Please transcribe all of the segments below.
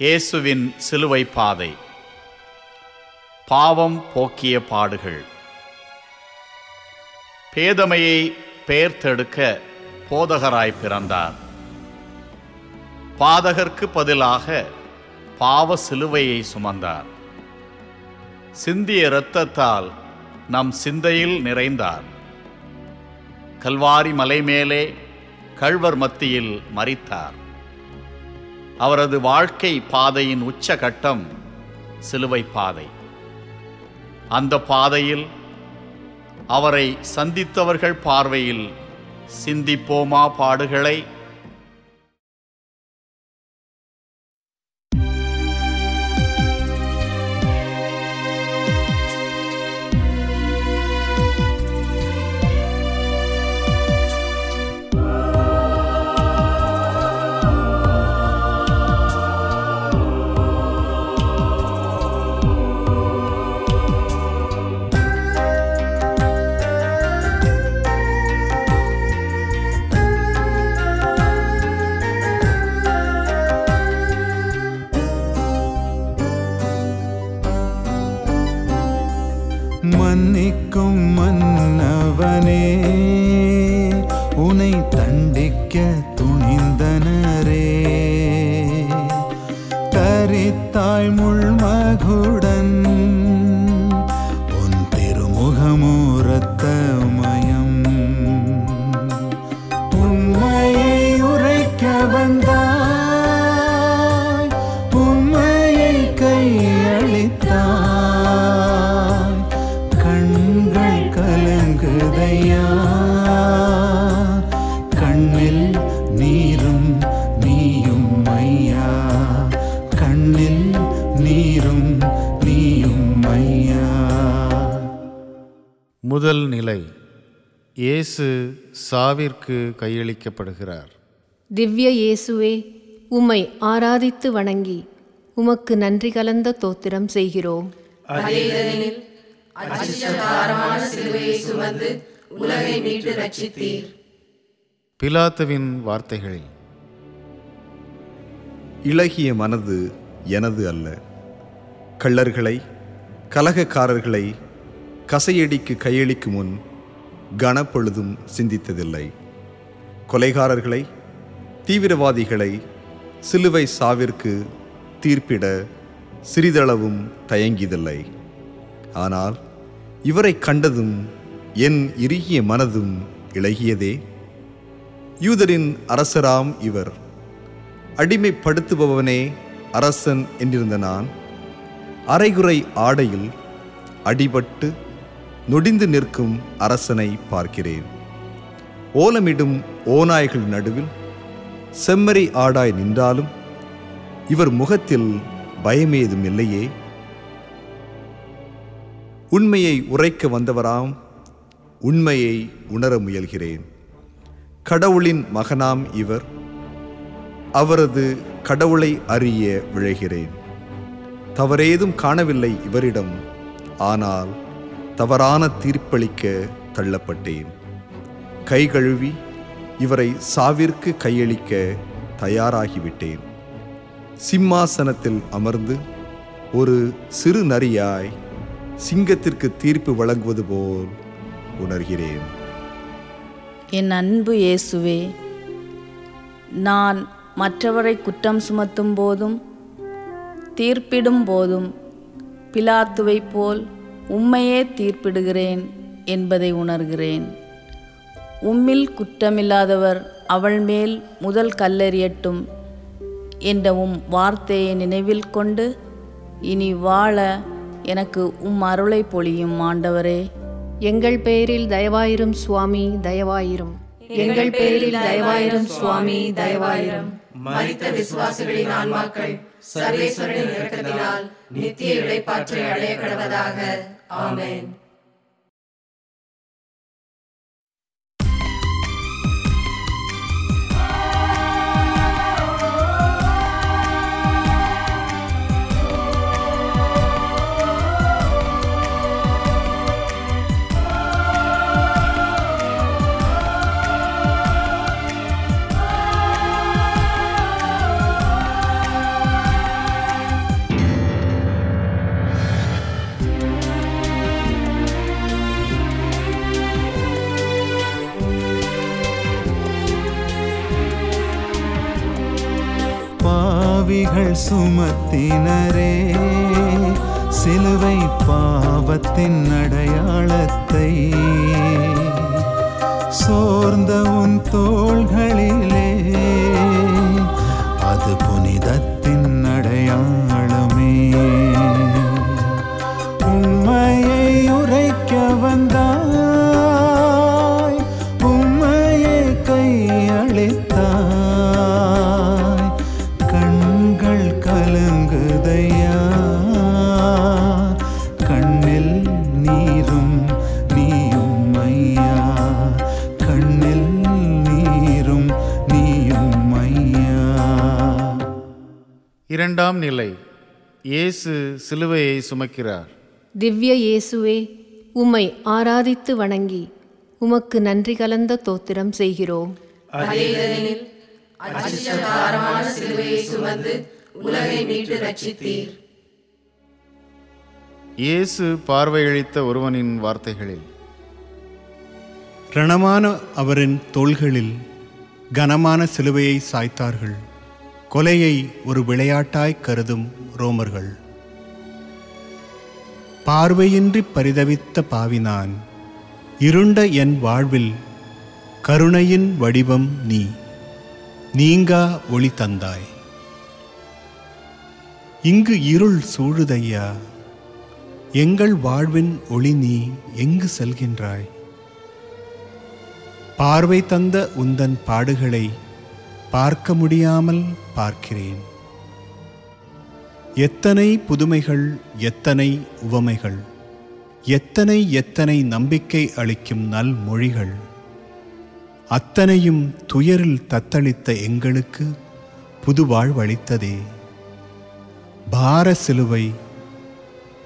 இயேசுவின் சிலுவை பாதை. பாவம் போக்கிய பாடுகள். பேதமையை பெயர்த்தெடுக்க போதகராய் பிறந்தார். பாதகர்க்கு பதிலாக பாவ சிலுவையை சுமந்தார். சிந்திய இரத்தத்தால் நம் சிந்தையில் நிறைந்தார். கல்வாரி மலை மேலே கழ்வர் மத்தியில் மறித்தார் அவரது வாழ்க்கை பாதையின் உச்சகட்டம் சிலுவை பாதை. அந்த பாதையில் அவரை சந்தித்தவர்கள் பார்வையில் சிந்திப்போமா பாடுகளை முதல் நிலை. இயேசு சாவிற்கு கையளிக்கப்படுகிறார். திவ்ய இயேசுவே உம்மை ஆராதித்து வணங்கி உமக்கு நன்றி கலந்த தோத்திரம் செய்கிறோம். பிலாத்துவின் வார்த்தைகளில் இளகிய மனது எனது அல்ல. கள்ளர்களை கலகக்காரர்களை கசையடிக்கு கையளிக்கும் முன் கனப்பொழுதும் சிந்தித்ததில்லை. கொலைகாரர்களை தீவிரவாதிகளை சிலுவை சாவிற்கு தீர்ப்பிட சிறிதளவும் தயங்கியதில்லை. ஆனால் இவரை கண்டதும் என் இறுகிய மனதும் இழகியதே யூதரின் அரசராம் இவர். அடிமைப்படுத்துபவனே அரசன் என்றிருந்த நான். அரைகுறை ஆடையில் அடிபட்டு நொடிந்து நிற்கும் அரசனை பார்க்கிறேன். ஓலமிடும் ஓநாய்கள் நடுவில் செம்மறி ஆடாய் நின்றாலும் இவர் முகத்தில் பயமேதும் இல்லையே. உண்மையை உரைக்க வந்தவராம் உண்மையை உணர முயல்கிறேன். கடவுளின் மகனாம் இவர் அவரது கடவுளை அறிய விழைகிறேன். தவறேதும் காணவில்லை இவரிடம் ஆனால் தவறான தீர்ப்பளிக்க தள்ளப்பட்டேன். கை கழுவி இவரை சாவிற்கு கையளிக்க தயாராகிவிட்டேன். சிம்மாசனத்தில் அமர்ந்து ஒரு சிறு நரியாய் சிங்கத்திற்கு தீர்ப்பு வழங்குவது போல் உணர்கிறேன். என் அன்பு இயேசுவே நான் மற்றவரை குற்றம் சுமத்தும் போதும் தீர்ப்பிடும் போதும் பிலாத்துவைப் போல் உம்மையே தீர்ப்பிடுகிறேன் என்பதை உணர்கிறேன். உம்மில் குற்றமில்லாதவர் அவள் மேல் முதல் கல்லெறியட்டும் என்ற உம் வார்த்தையை நினைவில் கொண்டு இனி வாழ எனக்கு உம் அருளை பொழியும் ஆண்டவரே. எங்கள் பேரில் தயவாயிரும் சுவாமி தயவாயிரும். எங்கள் பேரில் தயவாயிரும் சுவாமி தயவாயிரும். மரித்த விசுவாசிகளின் ஆன்மாக்கள் சர்வேஸ்வரனின் இரக்கத்தினால் நித்திய இளைப்பாற்றை அடைய கடவதாக. ஆமென் சுமத்தினரே சிலுவை பாவத்தின் அடையாளத்தை. சோர்ந்த உன் தோள்களிலே இரண்டாம் நிலை இயேசு சிலுவையை சுமக்கிறார். திவ்ய இயேசுவே உம்மை ஆராதித்து வணங்கி உமக்கு நன்றி கலந்த தோத்திரம் செய்கிறோம். இயேசு பார்வையளித்த ஒருவனின் வார்த்தைகளில் ரணமான அவரின் தோள்களில் கனமான சிலுவையை சாய்த்தார்கள். கொலையை ஒரு விளையாட்டாய் கருதும் ரோமர்கள். பார்வையின்றி பரிதவித்த பாவினான் இருண்ட என் வாழ்வில் கருணையின் வடிவம் நீ நீங்கா ஒளி தந்தாய். இங்கு இருள் சூழுதையா எங்கள் வாழ்வின் ஒளி நீ எங்கு செல்கின்றாய்? பார்வை தந்த உந்தன் பாடுகளை பார்க்க முடியாமல் பார்க்கிறேன். எத்தனை புதுமைகள் எத்தனை உவமைகள். எத்தனை எத்தனை நம்பிக்கை அளிக்கும் நல் மொழிகள். அத்தனையும் துயரில் தத்தளித்த எங்களுக்கு புது வாழ்வளித்ததே. பார சிலுவை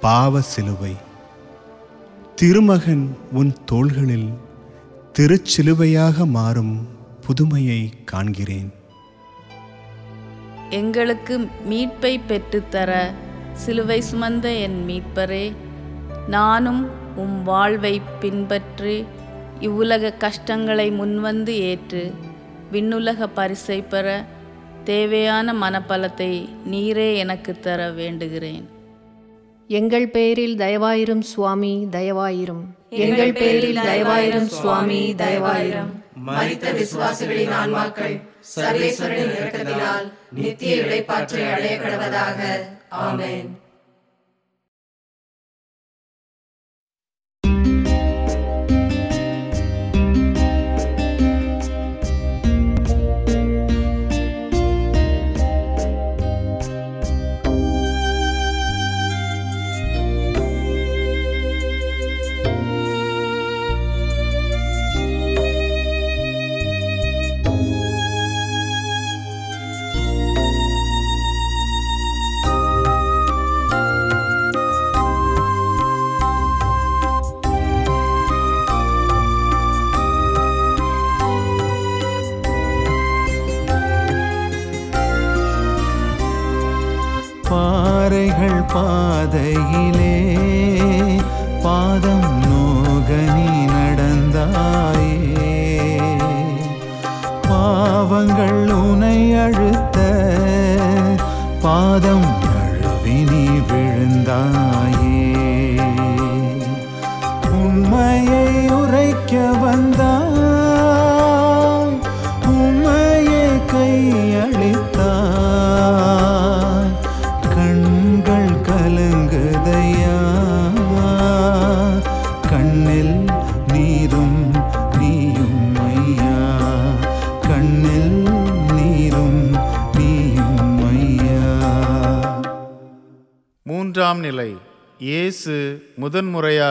பாவ சிலுவை. திருமகன் உன் தோள்களில் திருச்சிலுவையாக மாறும். புதுமையை காண்கிறேன். எங்களுக்கு மீட்பை பெற்றுத்தர சிலுவை சுமந்த என் மீட்பரே நானும் உம் வாழ்வை பின்பற்றி இவ்வுலக கஷ்டங்களை முன்வந்து ஏற்று விண்ணுலக பரிசை பெற தேவையான மனப்பலத்தை நீரே எனக்கு தர வேண்டுகிறேன். எங்கள் பேரில் தயவாயிரும் சுவாமி தயவாயிரும். எங்கள் பேரில் தயவாயிரும் சுவாமி தயவாயிரும். மறித்த விசுவாசிகளின் ஆன்மாக்கள் சர்வேஸ்வரனின் இரக்கத்தினால் நித்திய இழைப்பாற்றை அடைய கடவதாக ஆமேன்.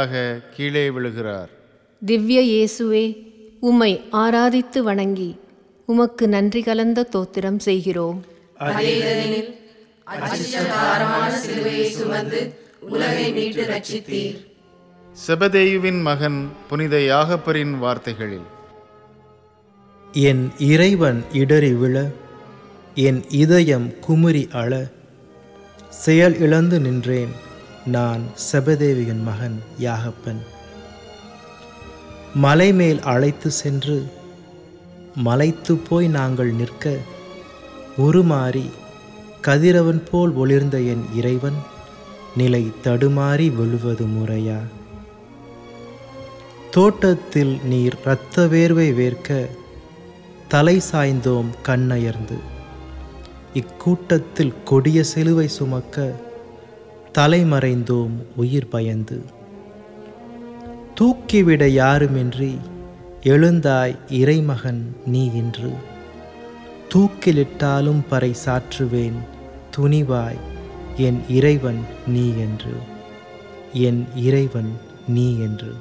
முதன்முறையாக கீழே விழுகிறார். திவ்ய இயேசுவே உம்மை ஆராதித்து வணங்கி உமக்கு நன்றி கலந்த தோத்திரம் செய்கிறோம். செபதேயுவின் மகன் புனித யாகப்பரின் வார்த்தைகளில். என் இறைவன் இடறி விழ என் இதயம் குமுறி அழ செயல் இழந்து நின்றேன். நான் செபதேவியின் மகன் யாகப்பன். மலை மேல் அழைத்து சென்று மலைத்து போய் நாங்கள் நிற்க உருமாறி கதிரவன் போல் ஒளிர்ந்த என் இறைவன் நிலை தடுமாறி விழுவது முறையா? தோட்டத்தில் நீர் இரத்த வேர்வை வேர்க்க தலை சாய்ந்தோம் கண்ணயர்ந்து. இக்கூட்டத்தில் கொடிய சிலுவை சுமக்க தலைமறைந்தோம் உயிர் பயந்து. தூக்கிவிட யாருமின்றி எழுந்தாய் இறைமகன் நீ இன்று. தூக்கிலிட்டாலும் பறை சாற்றுவேன் துணிவாய் என் இறைவன் நீ என்று. என் இறைவன் நீ என்று.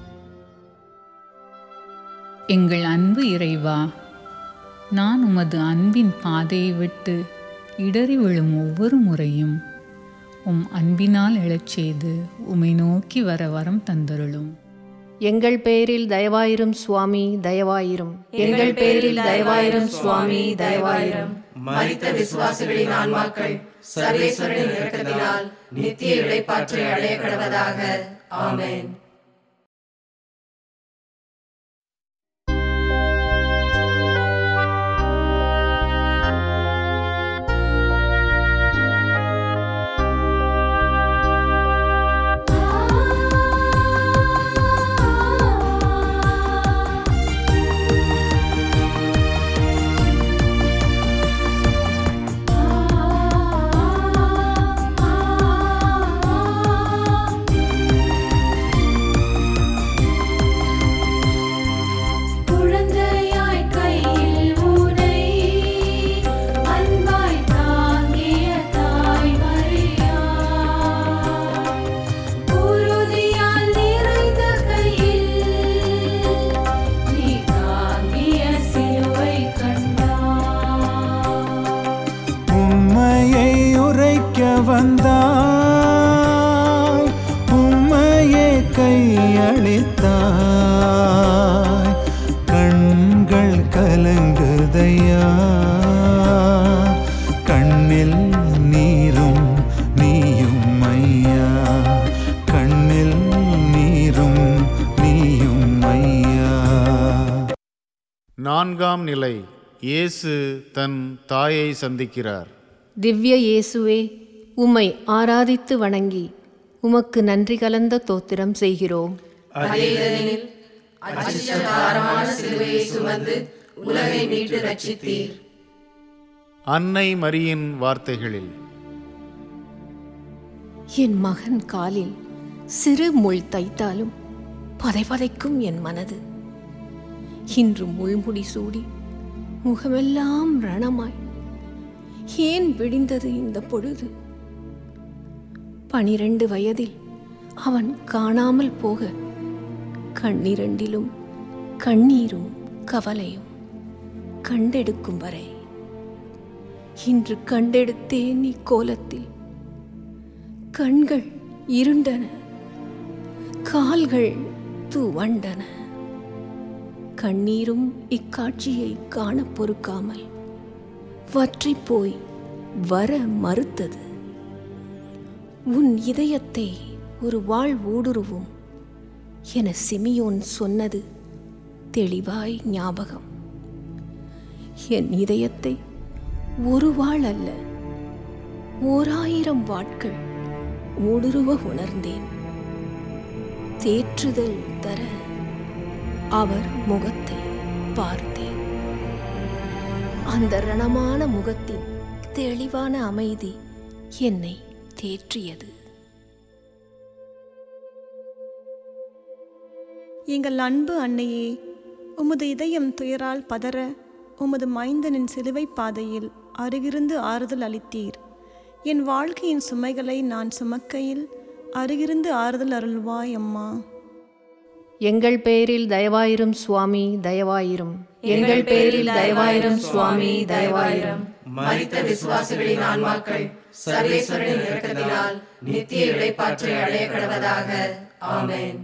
எங்கள் அன்பு இறைவா நான் உமது அன்பின் பாதையை விட்டு இடறி விழும் ஒவ்வொரு முறையும் உம் அன்பினால் எழச் செய்து உமை நோக்கி வர வரம் தந்தருளும். எங்கள் பேரில் தயவாயிரும் சுவாமி தயவாயிரும். எங்கள் பேரில் தயவாயிரும் சுவாமி தயவாயிரும். மரித்த விசுவாசிகளின் ஆன்மாக்கள் சர்வேஸ்வரனின் இரக்கத்தினால் நித்திய இளைப்பாற்றை அடைய கடவதாக. ஆமென். நான்காம் நிலை இயேசு தன் தாயை சந்திக்கிறார். திவ்ய இயேசுவே உம்மை ஆராதித்து வணங்கி உமக்கு நன்றி கலந்த தோத்திரம் செய்கிறோம். அன்னை மரியின் வார்த்தைகளில் என் மகன் காலில் சிறு முள் தைத்தாலும் பதைபதைக்கும் என் மனது. இன்று முள்முடி சூடி முகமெல்லாம் ரணமாய். ஏன் விடிந்தது இந்த பொழுது? பனிரெண்டு வயதில் அவன் காணாமல் போக கண்ணிரண்டிலும் கண்ணீரும் கவலையும் கண்டெடுக்கும் வரை. இன்று கண்டெடுத்தேன் இக்கோலத்தில் கண்கள் இருண்டன கால்கள் துவண்டன. கண்ணீரும் இக்காட்சியை காண பொறுக்காமல் வற்றிப் போய் வர மறுத்தது. உன் இதயத்தை ஒரு வாழ் ஊடுருவும் என சிமியோன் சொன்னது தெளிவாய் ஞாபகம். என் இதயத்தை ஒரு வாழ் அல்ல ஓராயிரம் வாட்கள் ஊடுருவ உணர்ந்தேன். தேற்றுதல் தர அவர் முகத்தை பார்த்தேன். அந்த ரணமான முகத்தின் தெளிவான அமைதி என்னை தேற்றியது. எங்கள் அன்பு அன்னையே உமது இதயம் துயரால் பதற உமது மைந்தனின் சிலுவை பாதையில் அருகிருந்து ஆறுதல் அளித்தீர். என் வாழ்க்கையின் சுமைகளை நான் சுமக்கையில் அருகிருந்து ஆறுதல் அருள்வாய் அம்மா. எங்கள் பேரில் தயவாயிரும் சுவாமி தயவாயிரும். எங்கள் பேரில் தயவாயிரும் சுவாமி தயவாயிரும். மறித்த விசுவாசிகளின் ஆன்மாக்கள் சர்வேஸ்வரனின் இரக்கத்தினால் நித்திய இழைப்பாற்றை அடைய கடவதாக. ஆமேன்.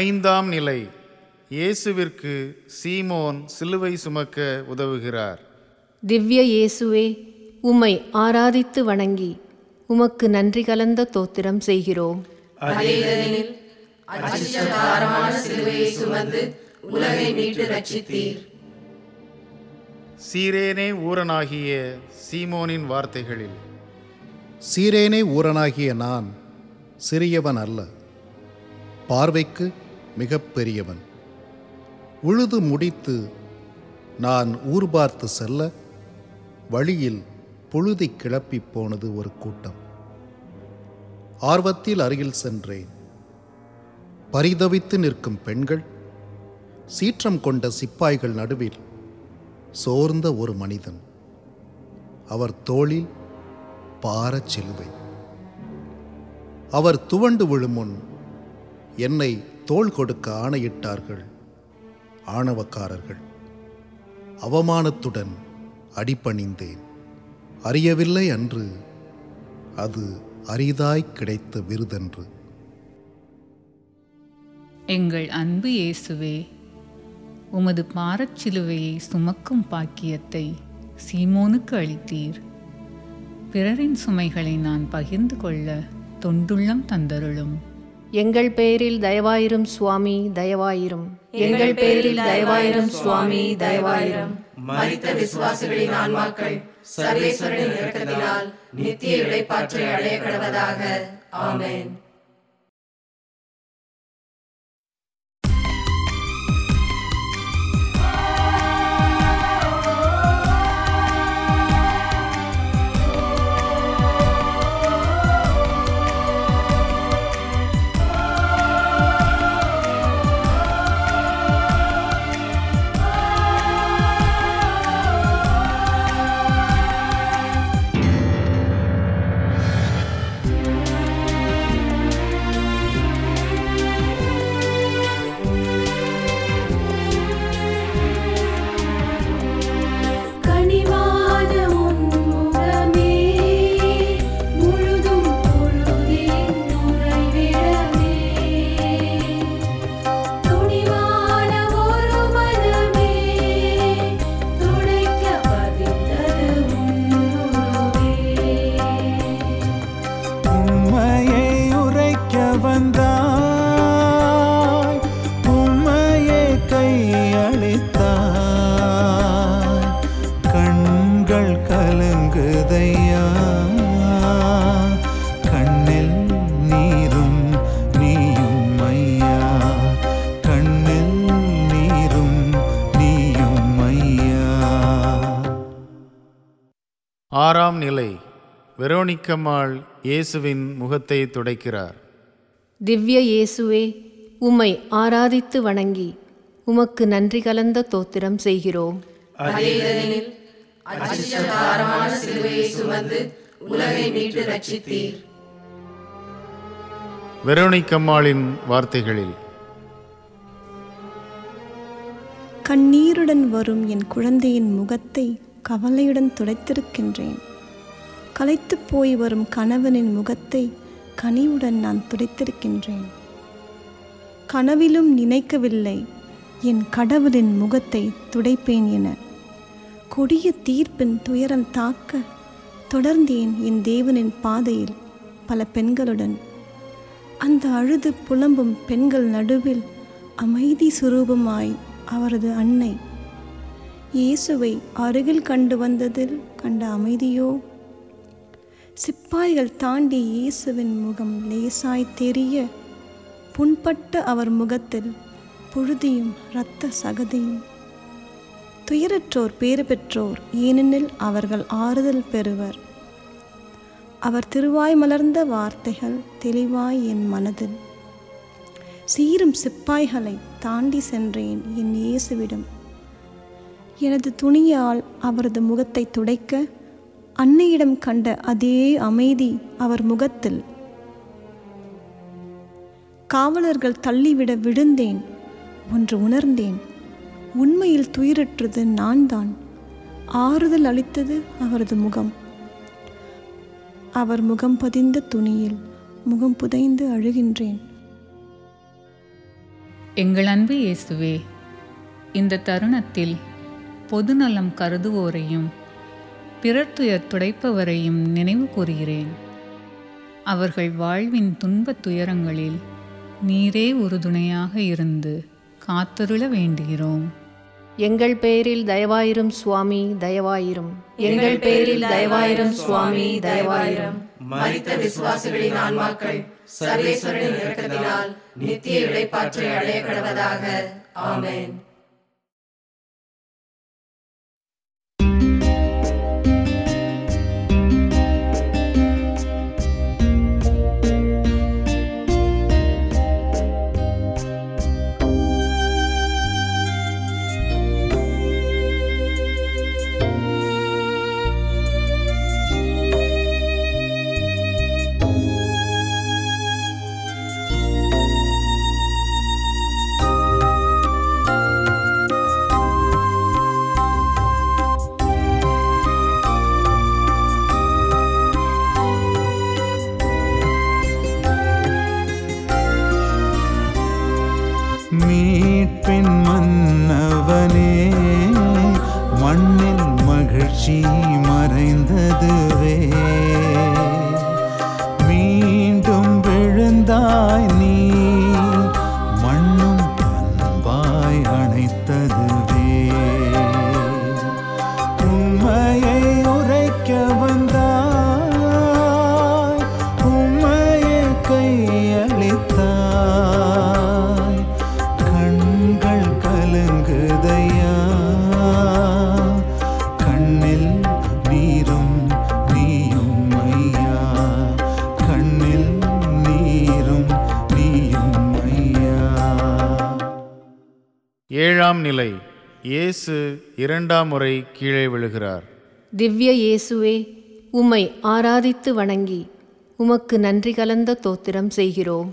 ஐந்தாம் நிலை. இயேசுவிற்கு சீமோன் சிலுவை சுமக்க உதவுகிறார். திவ்ய இயேசுவே உம்மை ஆராதித்து வணங்கி உமக்கு நன்றி கலந்த தோத்திரம் செய்கிறோம். சீரேனே ஊரனாகிய சீமோனின் வார்த்தைகளில். சீரேனே ஊரனாகிய நான் சிறியவன் அல்ல. பார்வைக்கு மிக பெரியவன் உழுது முடித்து நான் ஊர் பார்த்து செல்ல வழியில் புழுதி கிளப்பிப் போனது ஒரு கூட்டம். ஆர்வத்தில் அருகில் சென்றேன். பரிதவித்து நிற்கும் பெண்கள் சீற்றம் கொண்ட சிப்பாய்கள் நடுவில் சோர்ந்த ஒரு மனிதன். அவர் தோளில் பாரச் சிலுவை. அவர் துவண்டு விழும் முன் என்னை தோள் கொடுக்க ஆணையிட்டார்கள். ஆணவக்காரர்கள். அவமானத்துடன் அடிபணிந்தேன். அறியவில்லை அன்று. அது அரிதாய் கிடைத்த விருதன்று. எங்கள் அன்பு இயேசுவே உமது பாரச்சிலுவையை சுமக்கும் பாக்கியத்தை சீமோனுக்கு அளித்தீர். பிறரின் சுமைகளை நான் பகிர்ந்து கொள்ள தொண்டுள்ளம் தந்தருளும். எங்கள் பெயரில் தயவாயிரும் சுவாமி தயவாயிரும். எங்கள் பெயரில் தயவாயிரும் சுவாமி தயவாயிரும். மரித்த விசுவாசிகளின் ஆன்மாக்கள் சர்வேஸ்வரனின் இரக்கத்தினால் நித்திய இளைப்பாற்றை அடைய கடவதாக. ஆமேன். ஆறாம் நிலை. வெரோனிக்கம்மாள் இயேசுவின் முகத்தை துடைக்கிறார். திவ்ய இயேசுவே உம்மை ஆராதித்து வணங்கி உமக்கு நன்றி கலந்த தோத்திரம் செய்கிறோம். சிலுவையை சுமந்து உலகை மீட்டு ரட்சித்தீர். வெரோனிக்கம்மாளின் வார்த்தைகளில். கண்ணீருடன் வரும் என் குழந்தையின் முகத்தை கவலையுடன் துடைத்திருக்கின்றேன். கலைத்து போய் வரும் கணவனின் முகத்தை கனிவுடன் நான் துடைத்திருக்கின்றேன். கனவிலும் நினைக்கவில்லை என் கடவுளின் முகத்தை துடைப்பேன் என. கொடிய தீர்ப்பின் துயரம் தாக்க தொடர்ந்தேன் என் தேவனின் பாதையில் பல பெண்களுடன். அந்த அழுது புலம்பும் பெண்கள் நடுவில் அமைதி சுரூபமாய் அவரது அன்னை இயேசுவை அருகில் கண்டு வந்ததில் கண்ட அமைதியோ? சிப்பாய்கள் தாண்டி இயேசுவின் முகம் லேசாய் தெரிய புண்பட்ட அவர் முகத்தில் புழுதியும் இரத்த சகதியும். துயரற்றோர் பேறு பெற்றோர் ஏனெனில் அவர்கள் ஆறுதல் பெறுவர். அவர் திருவாய் மலர்ந்த வார்த்தைகள் தெளிவாய் என் மனதில். சீரும் சிப்பாய்களை தாண்டி சென்றேன் என் இயேசுவிடம். எனது துணியால் அவரது முகத்தை துடைக்க அன்னையிடம் கண்ட அதே அமைதி அவர் முகத்தில். காவலர்கள் தள்ளிவிட விழுந்தேன் ஒன்று உணர்ந்தேன். உண்மையில் துயிரற்றது நான் தான் ஆறுதல் அளித்தது அவரது முகம். அவர் முகம் பதிந்த துணியில் முகம் புதைந்து அழுகின்றேன். எங்கள் அன்பு இயேசுவே இந்த தருணத்தில் பொதுநலம் கருதுவோரையும் பிறர் துயர் துடைப்பவரையும் நினைவு கூறுகிறேன். அவர்கள் வாழ்வின் துன்பத் துயரங்களில் நீரே உறுதுணையாக இருந்து காத்தருள வேண்டுகிறோம். எங்கள் பேரில் தயவாயிரும் சுவாமி தயவாயிரும். எங்கள் பேரில் தயவாயிரும் சுவாமி தயவாயிரும். மரித்த விசுவாசிகளின் ஆன்மாக்கள் சர்வேஸ்வரனின் இரக்கத்தினால் நித்திய இளைப்பாற்றை அடைய கடவதாக. ஆமென். ஏழாம் நிலை இயேசு இரண்டாம் முறை கீழே விழுகிறார். திவ்ய இயேசுவே உம்மை ஆராதித்து வணங்கி உமக்கு நன்றி கலந்த தோத்திரம் செய்கிறோம்.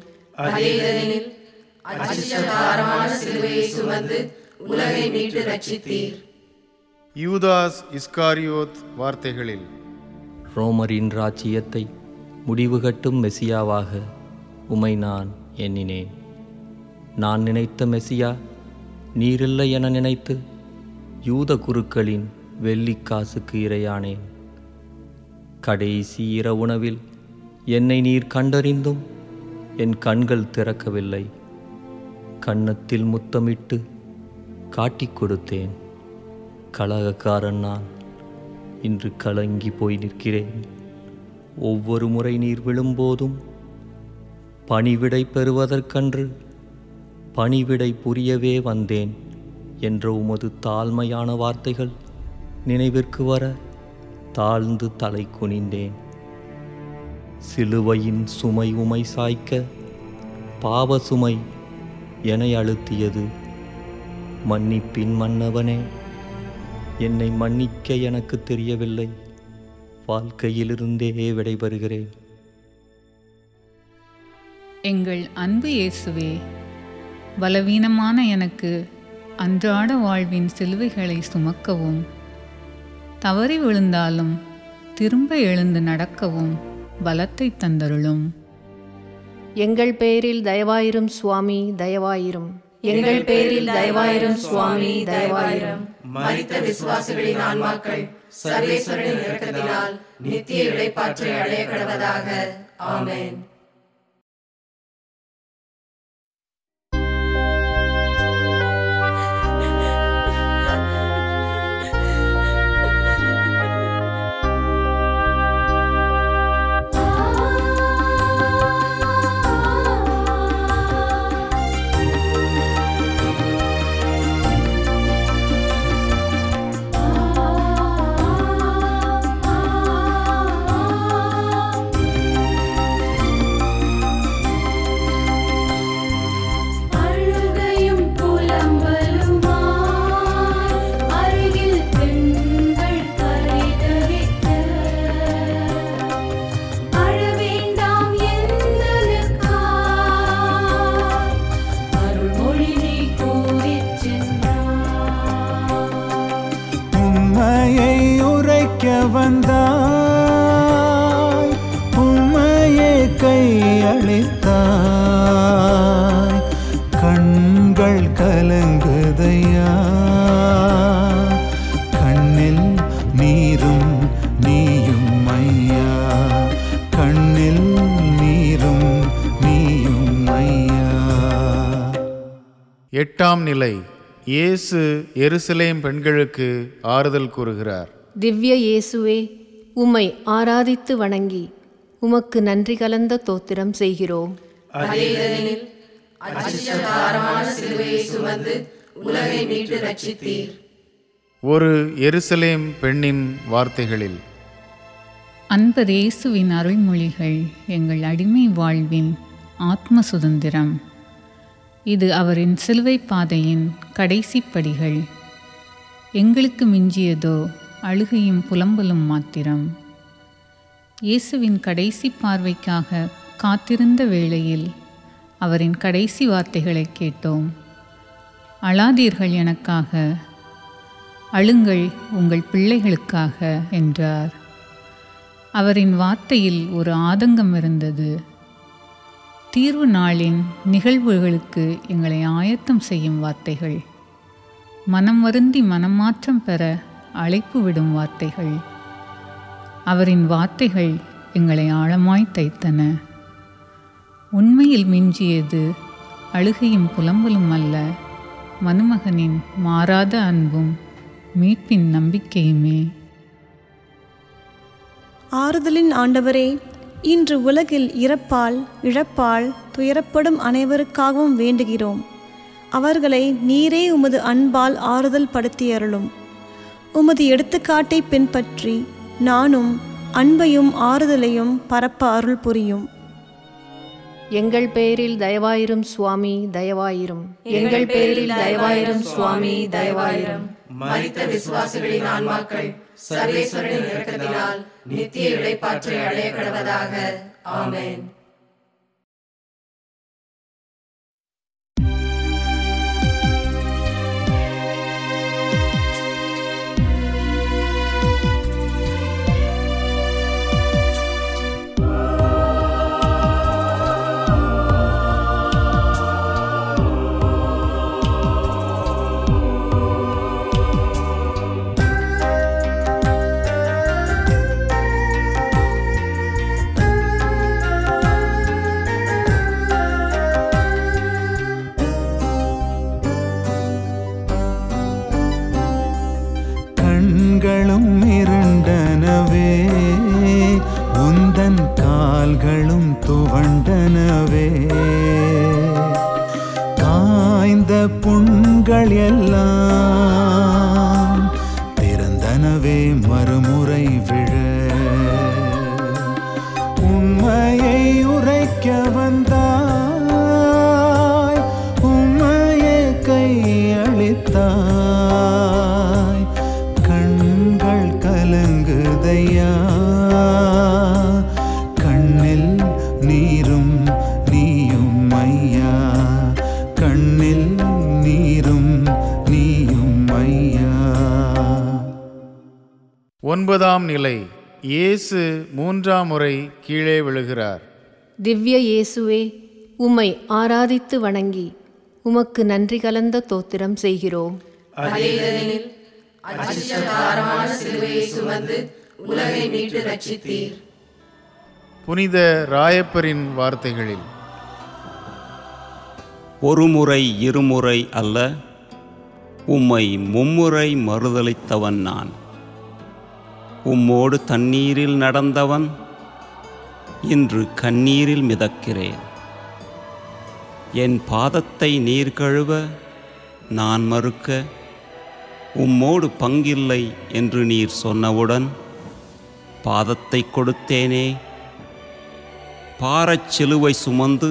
யூதாஸ் இஸ்காரியோத் வார்த்தைகளில் ரோமரின் ராஜ்ஜியத்தை முடிவு கட்டும் மெசியாவாக உமை நான் எண்ணினேன். நான் நினைத்த மெசியா நீரில்லை என நினைத்து யூத குருக்களின் வெள்ளிக்காசுக்கு இரையானேன். கடைசி இரவுணவில் என்னை நீர் கண்டறிந்தும் என் கண்கள் திறக்கவில்லை. கன்னத்தில் முத்தமிட்டு காட்டிக் கொடுத்தேன். கலகக்காரன் நான் இன்று கலங்கி போய் நிற்கிறேன். ஒவ்வொரு முறை நீர் விழும்போதும் பணிவிடை பெறுவதற்கன்று பணிவிடை புரியவே வந்தேன் என்ற உமது தாழ்மையான வார்த்தைகள் நினைவிற்கு வர தாழ்ந்து தலை குனிந்தேன். சிலுவையின் சுமை உமை சாய்க்க பாவ சுமை என அழுத்தியது. மன்னிப்பின் மன்னவனே என்னை மன்னிக்க எனக்கு தெரியவில்லை. வாழ்க்கையிலிருந்தே விடைபெறுகிறேன். எங்கள் அன்பு இயேசுவே பலவீனமான எனக்கு அன்றாட வாழ்வின் சிலுவைகளை சுமக்கவும். தவறி விழுந்தாலும் திரும்ப எழுந்து நடக்கவும் பலத்தை தந்தருளும். எங்கள் பேரில் தயவாயிரும் சுவாமி தயவாயிரும். எங்கள் பேரில் தயவாயிரும் சுவாமி தயவாயிரும். மரித்த விசுவாசிகளின் ஆன்மாக்கள் சர்வேஸ்வரனின் இரக்கத்தினால் நித்திய இளைப்பாற்றை அடைய கடவதாக. ஆமென். எட்டாம் நிலை இயேசு எருசலேம் பெண்களுக்கு ஆறுதல் கூறுகிறார். திவ்ய இயேசுவே உம்மை ஆராதித்து வணங்கி உமக்கு நன்றி கலந்த தோத்திரம் செய்கிறோம். ஒரு எருசலேம் பெண்ணின் வார்த்தைகளில் அன்பர் இயேசுவின் அருள்மொழிகள் எங்கள் அடிமை வாழ்வின் ஆத்ம சுதந்திரம். இது அவரின் சிலுவை பாதையின் கடைசி படிகள். எங்களுக்கு மிஞ்சியதோ அழுகையும் புலம்பலும் மாத்திரம். இயேசுவின் கடைசி பார்வைக்காக காத்திருந்த வேளையில் அவரின் கடைசி வார்த்தைகளை கேட்டோம். அழாதீர்கள் எனக்காக அழுங்கள் உங்கள் பிள்ளைகளுக்காக என்றார். அவரின் வார்த்தையில் ஒரு ஆதங்கம் இருந்தது. தீர்வு நாளின் நிகழ்வுகளுக்கு எங்களை ஆயத்தம் செய்யும் வார்த்தைகள். மனம் வருந்தி மனமாற்றம் பெற அழைப்பு விடும் வார்த்தைகள். அவரின் வார்த்தைகள் எங்களை ஆழமாய் தைத்தன. உண்மையில் மிஞ்சியது அழுகையும் புலம்பலும் அல்ல. மனுமகனின் மாறாத அன்பும் மீட்பின் நம்பிக்கையுமே. ஆறுதலின் ஆண்டவரே இன்று உலகில் இறப்பால் இழப்பால் துயரப்படும் அனைவருக்காகவும் வேண்டுகிறோம். அவர்களை நீரே உமது அன்பால் ஆறுதல் படுத்தியருளும். உமது எடுத்துக்காட்டை பின்பற்றி நானும் அன்பையும் ஆறுதலையும் பரப்ப அருள் புரியும். எங்கள் பெயரில் தயவாயிரும் சுவாமி தயவாயிரும். எங்கள் பேரில் தயவாயிரும் சுவாமி தயவாயிரும். மரித்த விசுவாசிகளின் ஆன்மாக்கள் சர்வேஸ்வரனின் இரக்கத்தினால் நித்திய இழைப்பாற்றை அடைய கடவதாக ஆமேன். ஒன்பதாம் நிலை. இயேசு மூன்றாம் முறை கீழே விழுகிறார். திவ்ய இயேசுவே உம்மை ஆராதித்து வணங்கி உமக்கு நன்றி கலந்த தோத்திரம் செய்கிறோம். புனித ராயப்பரின் வார்த்தைகளில். ஒருமுறை இருமுறை அல்ல உம்மை மும்முறை மறுதலித்தவன் நான். உம்மோடு தண்ணீரில் நடந்தவன் இன்று கண்ணீரில் மிதக்கிறேன். என் பாதத்தை நீர் கழுவ நான் மறுக்க உம்மோடு பங்கில்லை என்று நீர் சொன்னவுடன் பாதத்தை கொடுத்தேனே. பாரச் சிலுவை சுமந்து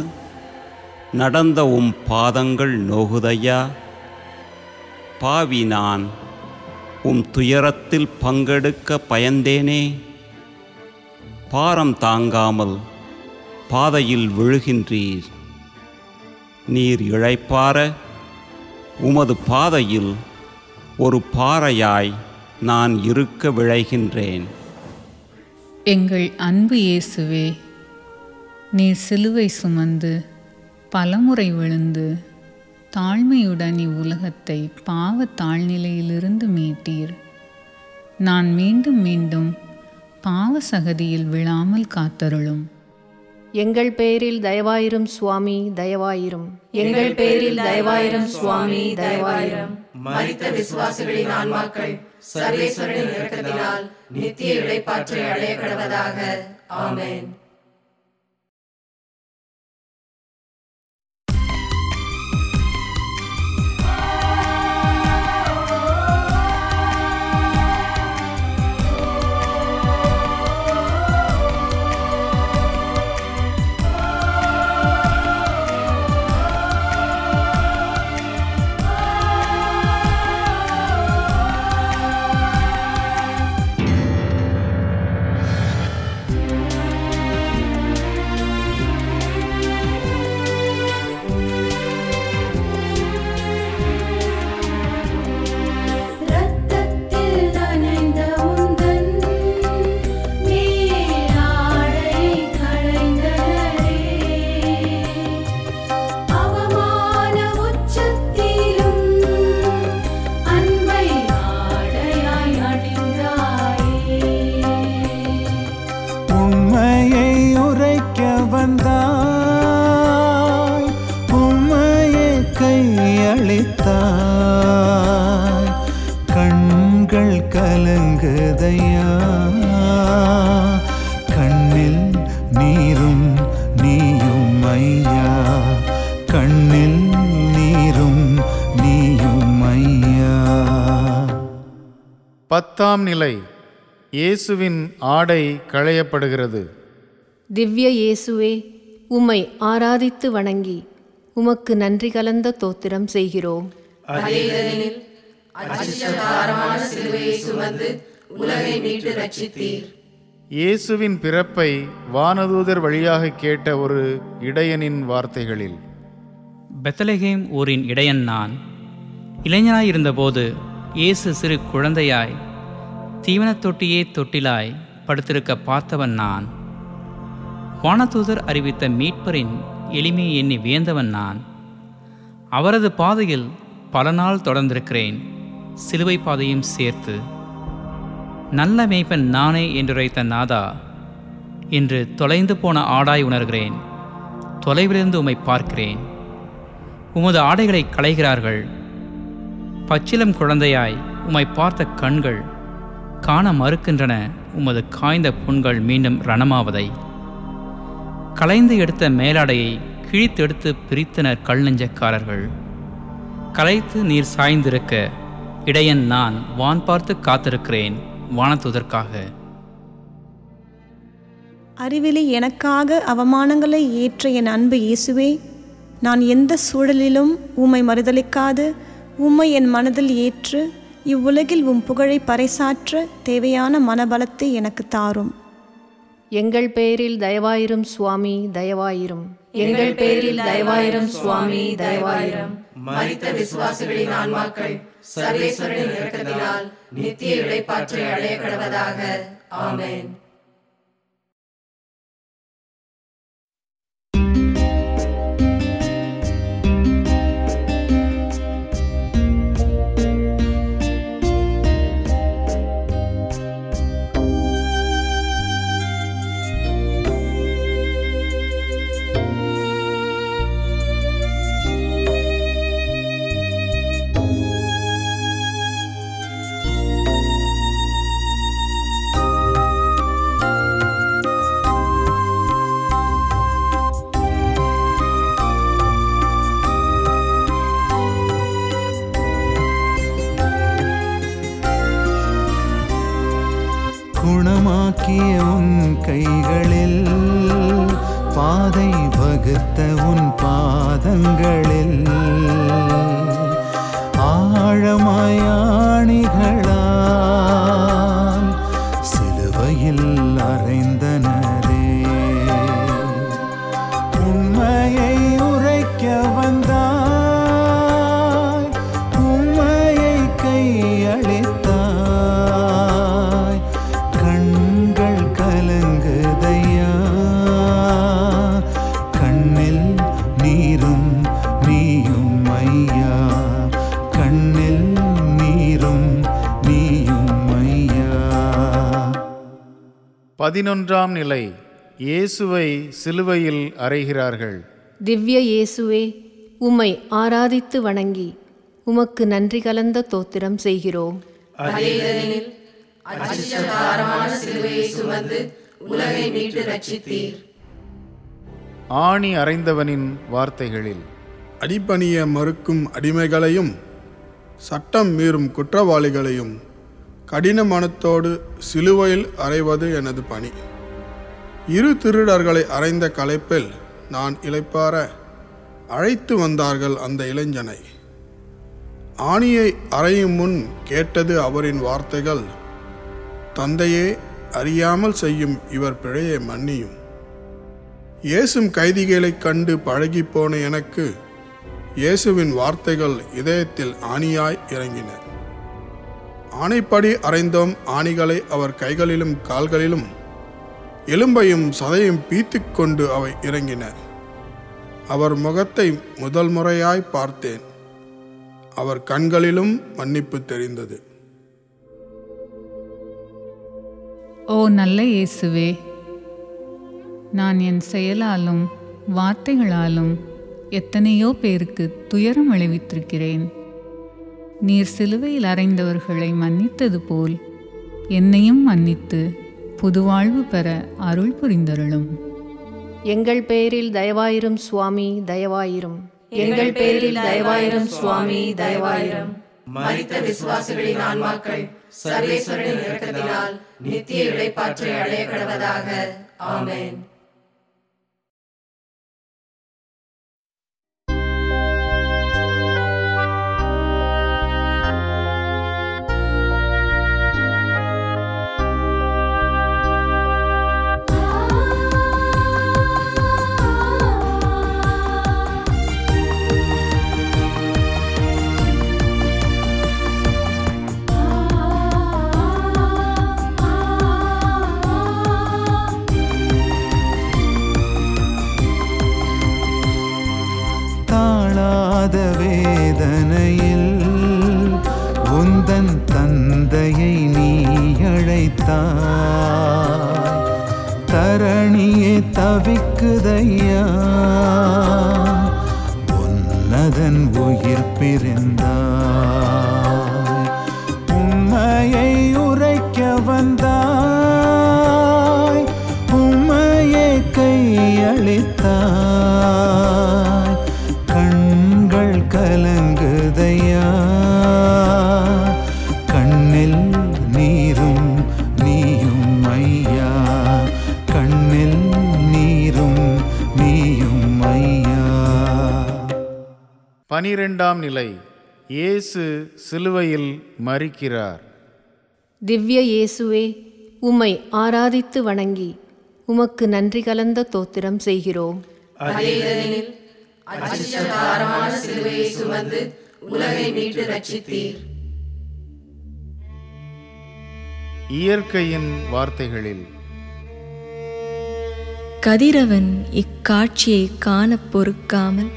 நடந்த உம் பாதங்கள் நோகுதையா? பாவி நான் உம் துயரத்தில் பங்கெடுக்க பயந்தேனே. பாரம் தாங்காமல் பாதையில் விழுகின்றீர். நீர் இழைப்பார உமது பாதையில் ஒரு பாறையாய் நான் இருக்க விழைகின்றேன். எங்கள் அன்பு இயேசுவே நீர் சிலுவை சுமந்து பலமுறை விழுந்து தாழ்மையுடன் இவ்வுலகத்தை பாவ தாழ்நிலையிலிருந்து மீட்டீர். நான் மீண்டும் மீண்டும் பாவ சகதியில் விழாமல் காத்தருளும். எங்கள் பேரில் தயவாயிரும் சுவாமி தயவாயிரும். எங்கள் பேரில் தயவாயிரம் சுவாமி தயவாயிரம். மரித்த விசுவாசிகளின் ஆன்மாக்கள் சர்வேஸ்வரனின் இரக்கத்தினால் நித்திய இளைப்பாற்றை அடைய கடவதாக. ஆமென். பத்தாம் நிலை இயேசுவின் ஆடை களையப்படுகிறது. திவ்ய இயேசுவே உம்மை ஆராதித்து வணங்கி உமக்கு நன்றி கலந்த தோத்திரம் செய்கிறோம். இயேசுவின் பிறப்பை வானதூதர் வழியாக கேட்ட ஒரு இடையனின் வார்த்தைகளில். பெத்தலகேம் ஊரின் இடையன் நான் இளைஞனாயிருந்தபோது இயேசு சிறு குழந்தையாய் தீவனத் தொட்டியே தொட்டிலாய் படுத்திருக்க பார்த்தவன் நான். வானதூதர் அறிவித்த மீட்பரின் எளிமையை எண்ணி வியந்தவன் நான். அவரது பாதையில் பல நாள் தொடர்ந்திருக்கிறேன் சிலுவை பாதையும் சேர்த்து. நல்ல மேய்ப்பன் நானே என்றுரைத்த நாதா இன்று தொலைந்து போன ஆடாய் உணர்கிறேன் தொலைவிலிருந்து உம்மை பார்க்கிறேன். உமது ஆடைகளை களைகிறார்கள் பச்சிலம் குழந்தையாய் உம்மை பார்த்த கண்கள் காண மறுக்கின்றன உமது காய்ந்த புண்கள் மீண்டும் ரணமாவதை. களைந்து எடுத்த மேலாடையை கிழித்தெடுத்து பிரித்தனர் கல் நெஞ்சக்காரர்கள் களைத்து நீர் சாய்ந்திருக்க இடையன் நான் வான் பார்த்து காத்திருக்கிறேன் வானத்துதற்காக. அறிவிலி எனக்காக அவமானங்களை ஏற்ற என் அன்பு இயேசுவே நான் எந்த சூழலிலும் உம்மை மறுதளிக்காது உம்மை என் மனதில் ஏற்று இவ்வுலகில் உம் புகழை பறைசாற்ற தேவையான மனபலத்தை எனக்கு தாரும். எங்கள் பேரில் தயவாயிரும் சுவாமி தயவாயிரும். எங்கள் பேரில் தயவாயிரம் சுவாமி தயவாயிரம். மரித்த விசுவாசிகளின் ஆன்மாக்கள் சர்வேஸ்வரனின் இரக்கத்தினால் நித்திய இளைப்பாற்றை அடைய கடவதாக. ஆமென். பாதங்களில் பதினொன்றாம் நிலை இயேசுவை சிலுவையில் அறைகிறார்கள். திவ்ய இயேசுவே உம்மை ஆராதித்து வணங்கி உமக்கு நன்றி கலந்த தோத்திரம் செய்கிறோம். ஆணி அறைந்தவனின் வார்த்தைகளில் அடிபணிய மறுக்கும் அடிமைகளையும் சட்டம் மீறும் குற்றவாளிகளையும் கடின மனத்தோடு சிலுவையில் அறைவது எனது பணி. இரு திருடர்களை அறைந்த களைப்பில் நான் இளைப்பார அழைத்து வந்தார்கள் அந்த இளைஞனை. ஆணியை அறையும் முன் கேட்டது அவரின் வார்த்தைகள் தந்தையே அறியாமல் செய்யும் இவர் பிழையை மன்னியும். இயேசும் கைதிகளைக் கண்டு பழகிப்போன எனக்கு இயேசுவின் வார்த்தைகள் இதயத்தில் ஆணியாய் இறங்கின. ஆணைப்படி அறைந்தோம் ஆணிகளை அவர் கைகளிலும் கால்களிலும் எலும்பையும் சதையும் பீத்துக் கொண்டு அவை இறங்கின. அவர் முகத்தை முதல் முறையாய் பார்த்தேன். அவர் கண்களிலும் மன்னிப்பு தெரிந்தது. ஓ நல்ல இயேசுவே நான் என் செயலாலும் வார்த்தைகளாலும் எத்தனையோ பேருக்கு துயரம் விளைவித்திருக்கிறேன். நீர் சிலுவையில் அறைந்தவர்களை மன்னித்தது போல் என்னையும் மன்னித்து புதுவாழ்வு பெற அருள் புரிந்தருளும். எங்கள் பெயரில் தயவாயிரும் சுவாமி தயவாயிரும். எங்கள் பேரில் தயவாயிரும் சுவாமி தயவாயிரும். மரித்த விசுவாசிகளின் ஆன்மாக்கள் சர்வேஸ்வரனின் இரக்கத்தினால் நித்திய இளைப்பாற்றை அடைய கடவதாக. ஆமென். தவிக்குதையா பனிரெண்டாம் நிலை இயேசு சிலுவையில் மறிக்கிறார் திவ்ய இயேசுவே உம்மை ஆராதித்து வணங்கி உமக்கு நன்றி கலந்த தோத்திரம் செய்கிறோம். இயற்கையின் வார்த்தைகளில். கதிரவன் இக்காட்சியை காணப் பொறுக்காமல்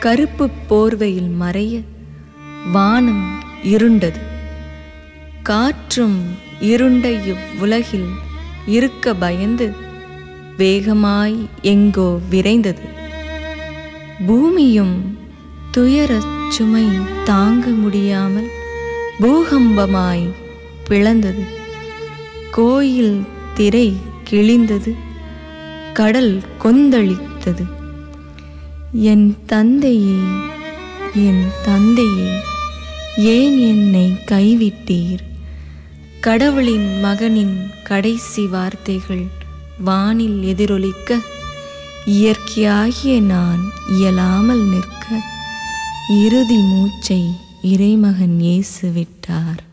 கருப்பு போர்வையில் மறைய வானம் இருண்டது. காற்றும் இருண்ட இவ்வுலகில் இருக்க பயந்து வேகமாய் எங்கோ விரைந்தது. பூமியும் துயரச் சுமை தாங்க முடியாமல் பூகம்பமாய் பிளந்தது. கோயில் திரை கிழிந்தது. கடல் கொந்தளித்தது. என் தந்தையே என் தந்தையே ஏன் என்னை கைவிட்டீர்? கடவுளின் மகனின் கடைசி வார்த்தைகள் வானில் எதிரொலிக்க இயற்கையாகிய நான் இயலாமல் நிற்க இறுதி மூச்சை இறைமகன் இயேசு விட்டார்.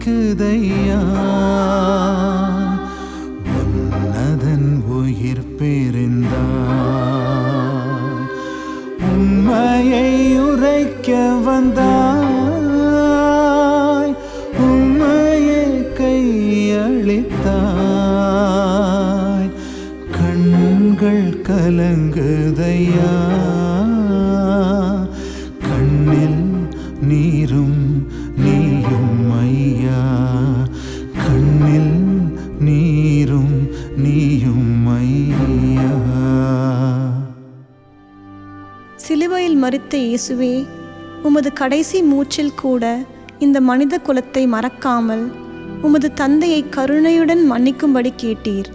தவிக்குதையா மறித்த இயேசுவே உமது கடைசி மூச்சில் கூட இந்த மனித குலத்தை மறக்காமல் உமது தந்தையை கருணையுடன் மன்னிக்கும்படி கேட்டீர்.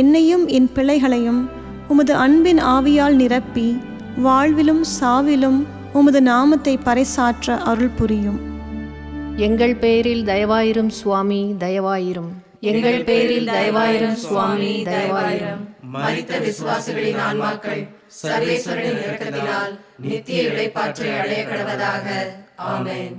என்னையும் என் பிள்ளைகளையும் உமது அன்பின் ஆவியால் நிரப்பி வாழ்விலும் சாவிலும் உமது நாமத்தை பறைசாற்ற அருள் புரியும். எங்கள் பெயரில் தயவாயிரும் சுவாமி தயவாயிரும். எங்கள் பேரில் தயவாயிரும் சுவாமி தயவாயிரும். மரித்த விசுவாசிகளின் ஆன்மாக்கள் சர்வேஸ்வரனின் இரக்கத்தினால் நித்திய இழைப்பாற்றை அடைய கடவதாக. ஆமேன்.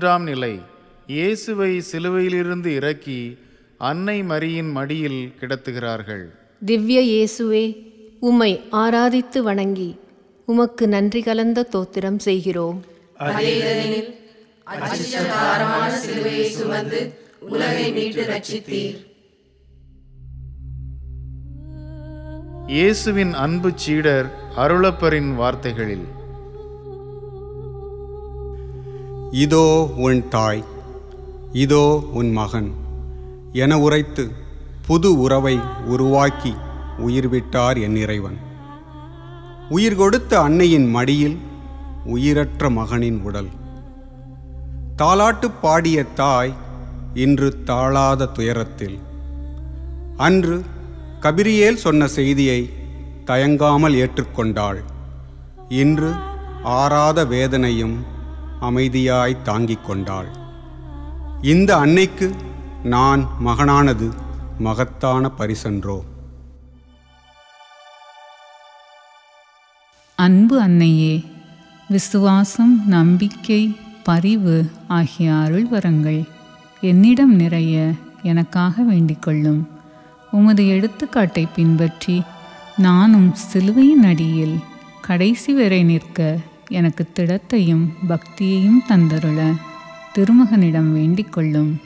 பதிமூன்றாம் நிலை இயேசுவை சிலுவையிலிருந்து இறக்கி அன்னை மரியின் மடியில் கிடத்துகிறார்கள். திவ்ய இயேசுவே உம்மை ஆராதித்து வணங்கி உமக்கு நன்றி கலந்த தோத்திரம் செய்கிறோம். இயேசுவின் அன்பு சீடர் அருளப்பரின் வார்த்தைகளில் இதோ உன் தாய் இதோ உன் மகன் என உரைத்து புது உறவை உருவாக்கி உயிர் விட்டார் என் இறைவன். உயிர் கொடுத்த அன்னையின் மடியில் உயிரற்ற மகனின் உடல். தாலாட்டு பாடிய தாய் இன்று தாழாத துயரத்தில். அன்று கபிரியேல் சொன்ன செய்தியை தயங்காமல் ஏற்றுக்கொண்டாள். இன்று ஆறாத வேதனையும் அமைதியாய் தாங்கிக் கொண்டாள். இந்த அன்னைக்கு நான் மகனானது மகத்தான பரிசன்றோ? அன்பு அன்னையே விசுவாசம் நம்பிக்கை பரிவு ஆகிய அருள் வரங்கள் என்னிடம் நிறைய எனக்காக வேண்டிக் கொள்ளும். உமது எடுத்துக்காட்டை பின்பற்றி நானும் சிலுவையின் அடியில் கடைசி வரை நிற்க எனக்கு திடத்தையும் பக்தியையும் தந்தருள திருமகனிடம் வேண்டிக் கொள்ளும்.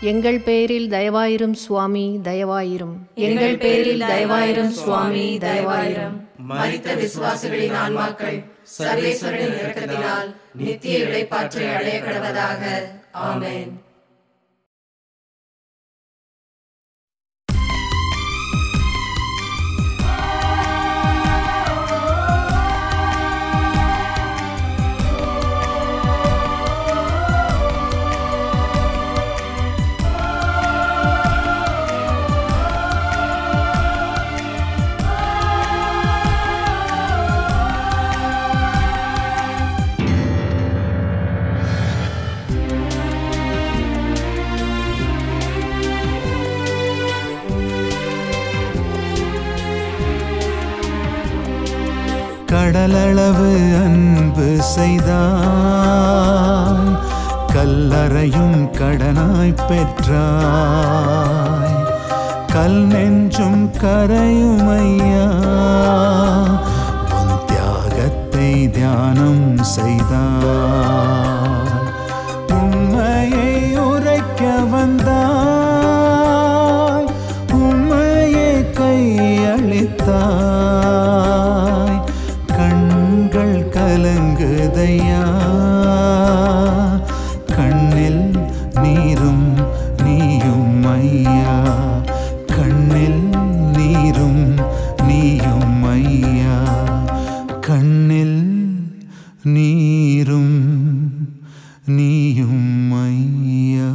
எங்கள் பெயரில் தயவாயிரும் சுவாமி தயவாயிரும். எங்கள் பேரில் தயவாயிரும் சுவாமி தயவாயிரும். மரித்த விசுவாசிகளின் ஆன்மாக்கள் சர்வேஸ்வரனின் இரக்கத்தினால் நித்திய இளைப்பாற்றை அடைய கடவதாக. ஆமென். கடலளவு அன்பு செய்தாய் கல்லறையும் கடனாய் பெற்றாய். கல் நெஞ்சும் கரையுமையா உன் தியாகத்தை தியானம் செய்தாய் கலங்குதையா கண்ணில் நீரும் நீயும் ஐயா. கண்ணில் நீரும் நீயும் ஐயா. கண்ணில் நீரும் நீயும் ஐயா.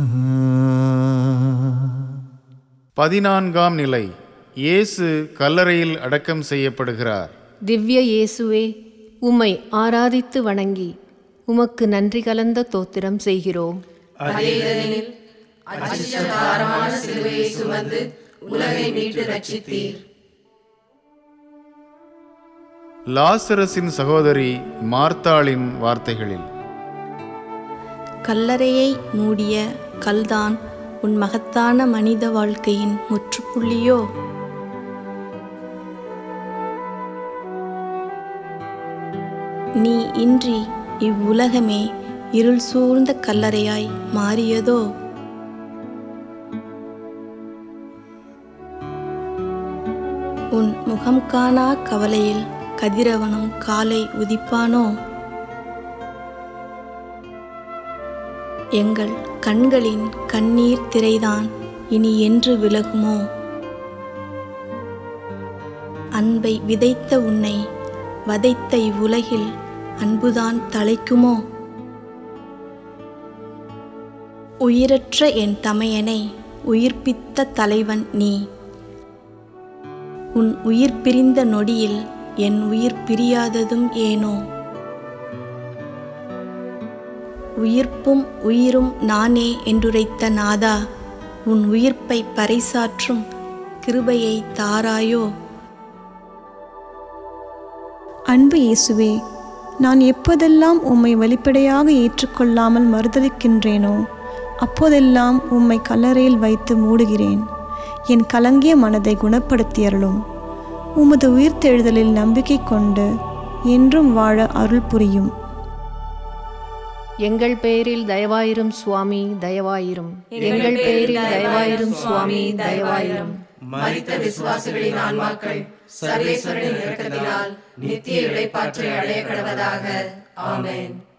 பதினான்காம் நிலை. இயேசு கல்லறையில் அடக்கம் செய்யப்படுகிறார். திவ்ய இயேசுவே உம்மை ஆராதித்து வணங்கி உமக்கு நன்றி கலந்த தோத்திரம் செய்கிறோம். லாசரஸின் சகோதரி மார்த்தாளின் வார்த்தைகளில். கல்லறையை மூடிய கல்தான் உன் மகத்தான மனித வாழ்க்கையின் முற்றுப்புள்ளியோ? நீ இன்றி இவ்வுலகமே இருள் சூழ்ந்த கல்லறையாய் மாறியதோ? உன் முகம் காணா கவலையில் கதிரவனும் காலை உதிப்பானோ? எங்கள் கண்களின் கண்ணீர் திரைதான் இனி என்று விலகுமோ? அன்பை விதைத்த உன்னை வதைத்த இவ்வுலகில் அன்புதான் தலைக்குமோ? உயிரற்ற என் தமையனை உயிர்ப்பித்த தலைவன் நீ. உன் உயிர் பிரிந்த நொடியில் என் உயிர் பிரியாததும் ஏனோ? உயிர்ப்பும் உயிரும் நானே என்றுரைத்த நாதா உன் உயிர்ப்பை பறைசாற்றும் கிருபையை தாராயோ? அன்பு இயேசுவே நான் எப்போதெல்லாம் உம்மை வெளிப்படையாக ஏற்றுக்கொள்ளாமல் மறுதலிக்கின்றேனோ அப்போதெல்லாம் உம்மை கல்லறையில் வைத்து மூடுகிறேன். என் கலங்கிய மனதை குணப்படுத்தியருளும். உமது உயிர்த்தெழுதலில் நம்பிக்கை கொண்டு என்றும் வாழ அருள் புரியும். எங்கள் பெயரில் தயவாயிரும் சுவாமி தயவாயிரும். எங்கள் பெயரில் தயவாயிரும் சுவாமி தயவாயிரும். மரித்த விசுவாசிகளின் ஆன்மாக்கள் சர்வேஸ்வரனின் இறக்கத்தினால் நித்திய இழைப்பாற்றை அடைய கடவதாக. ஆமென்.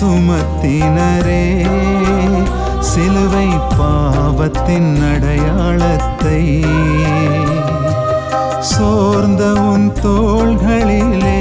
சுமத்தினரே சிலுவை பாவத்தின் அடையாளத்தை. சோர்ந்த உன் தோள்களிலே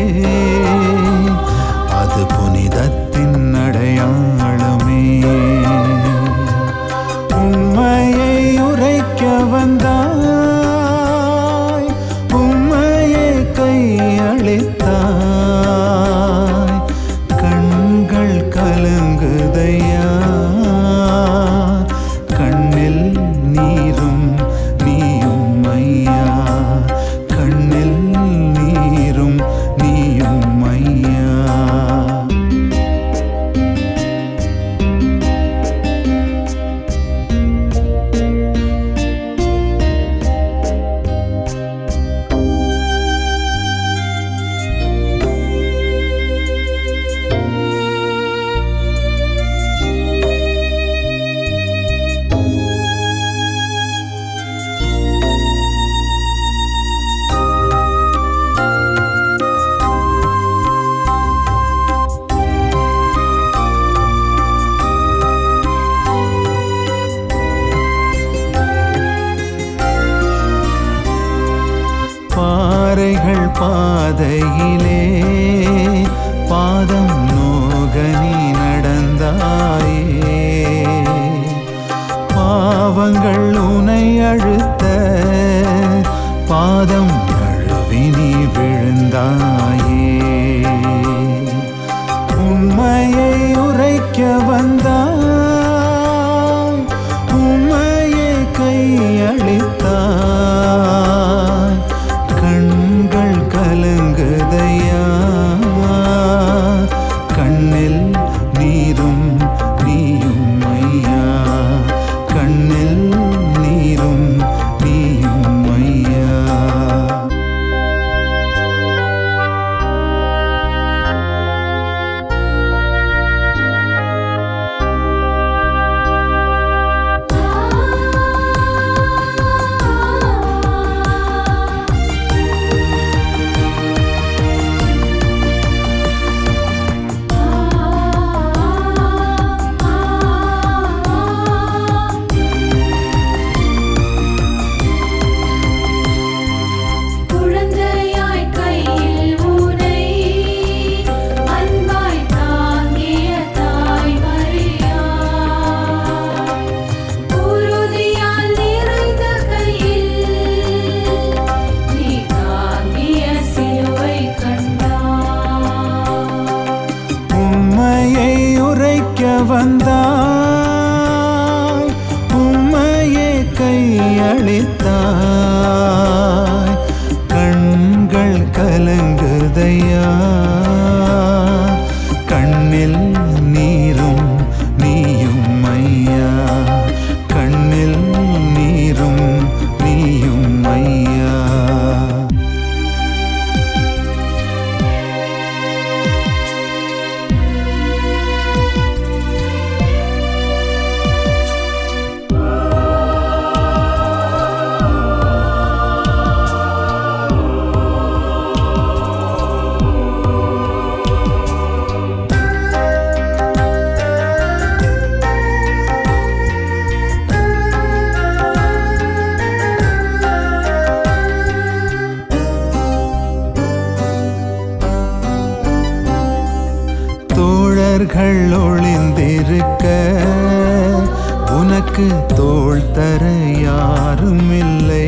உனக்கு தோல் தர யாருமில்லை.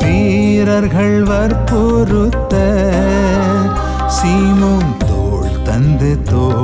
வீரர்கள் வற்பொருத்த சீமோன் தோல் தந்து தோல்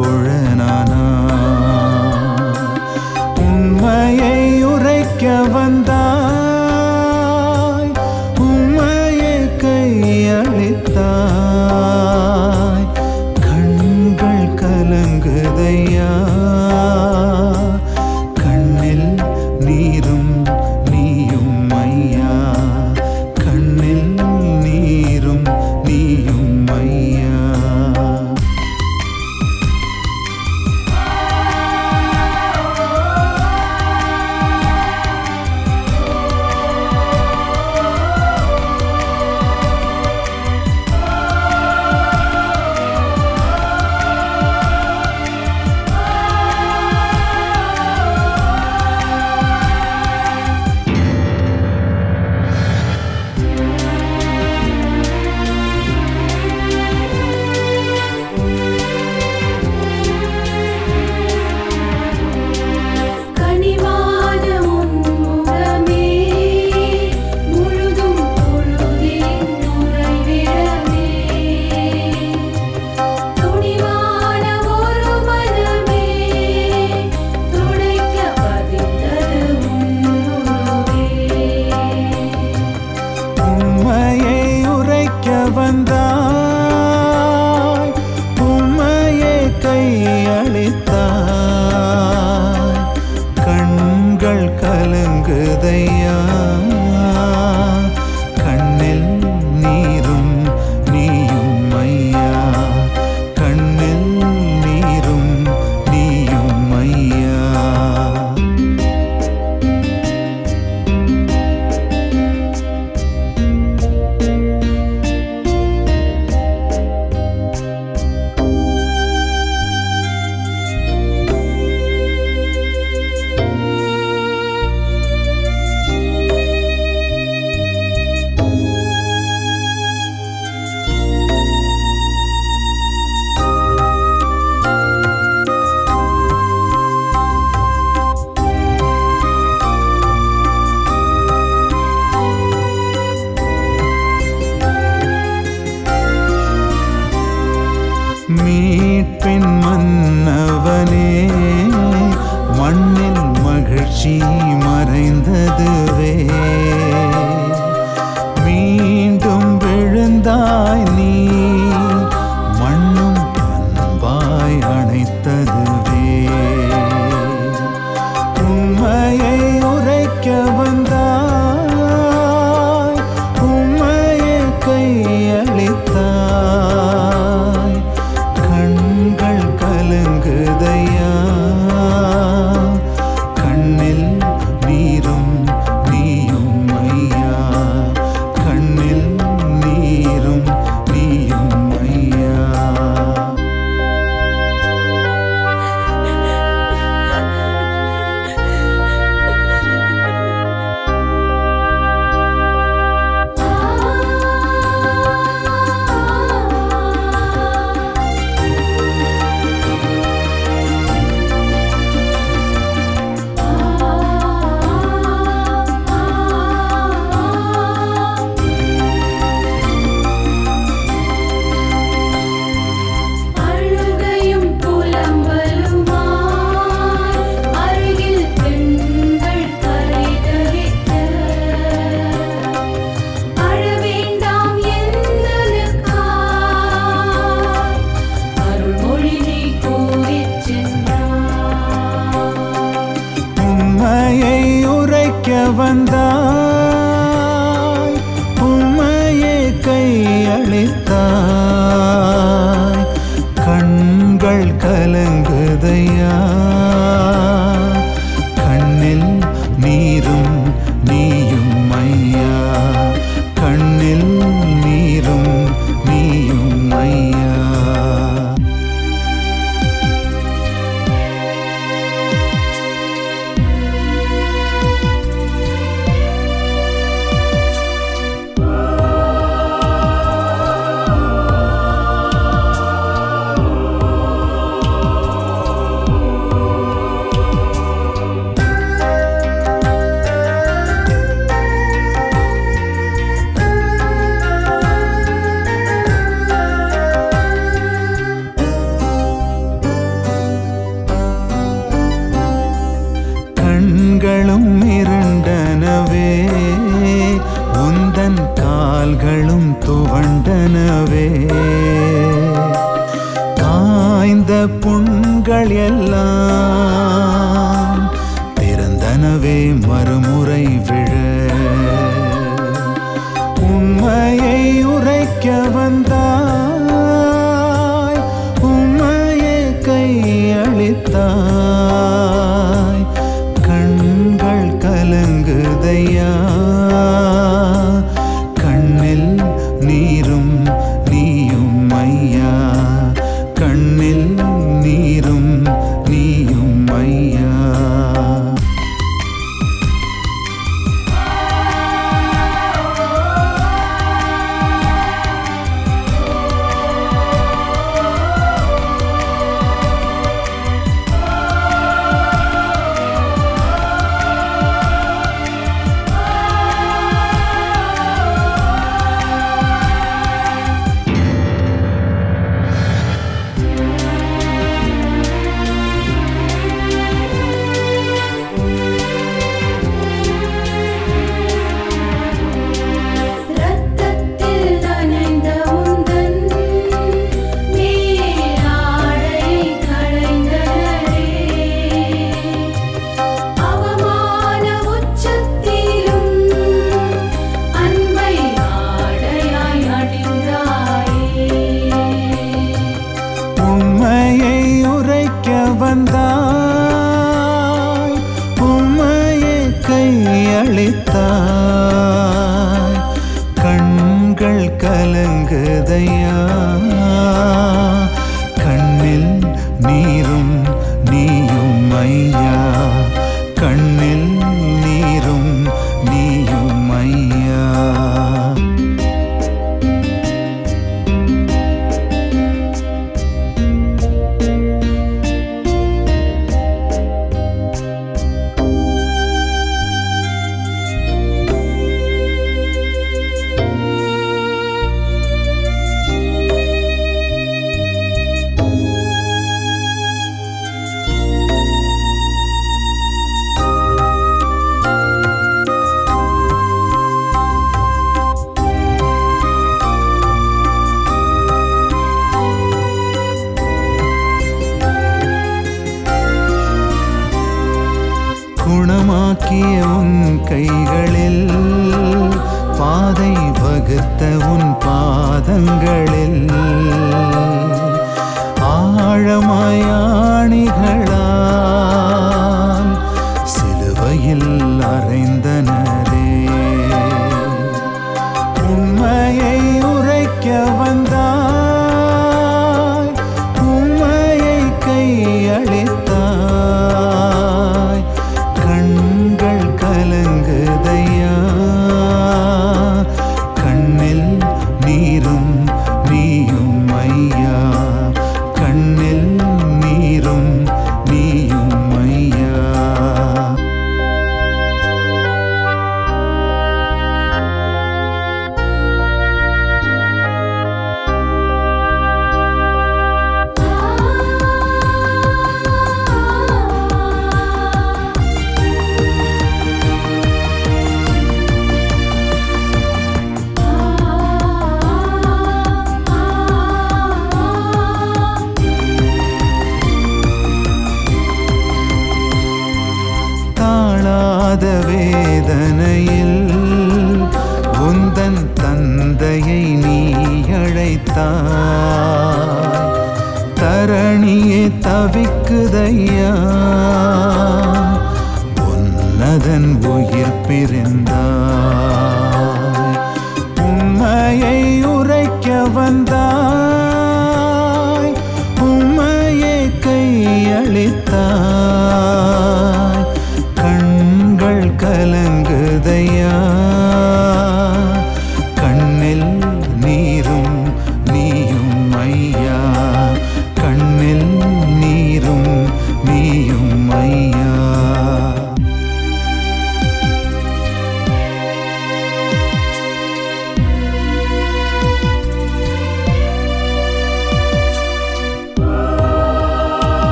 உரைக்க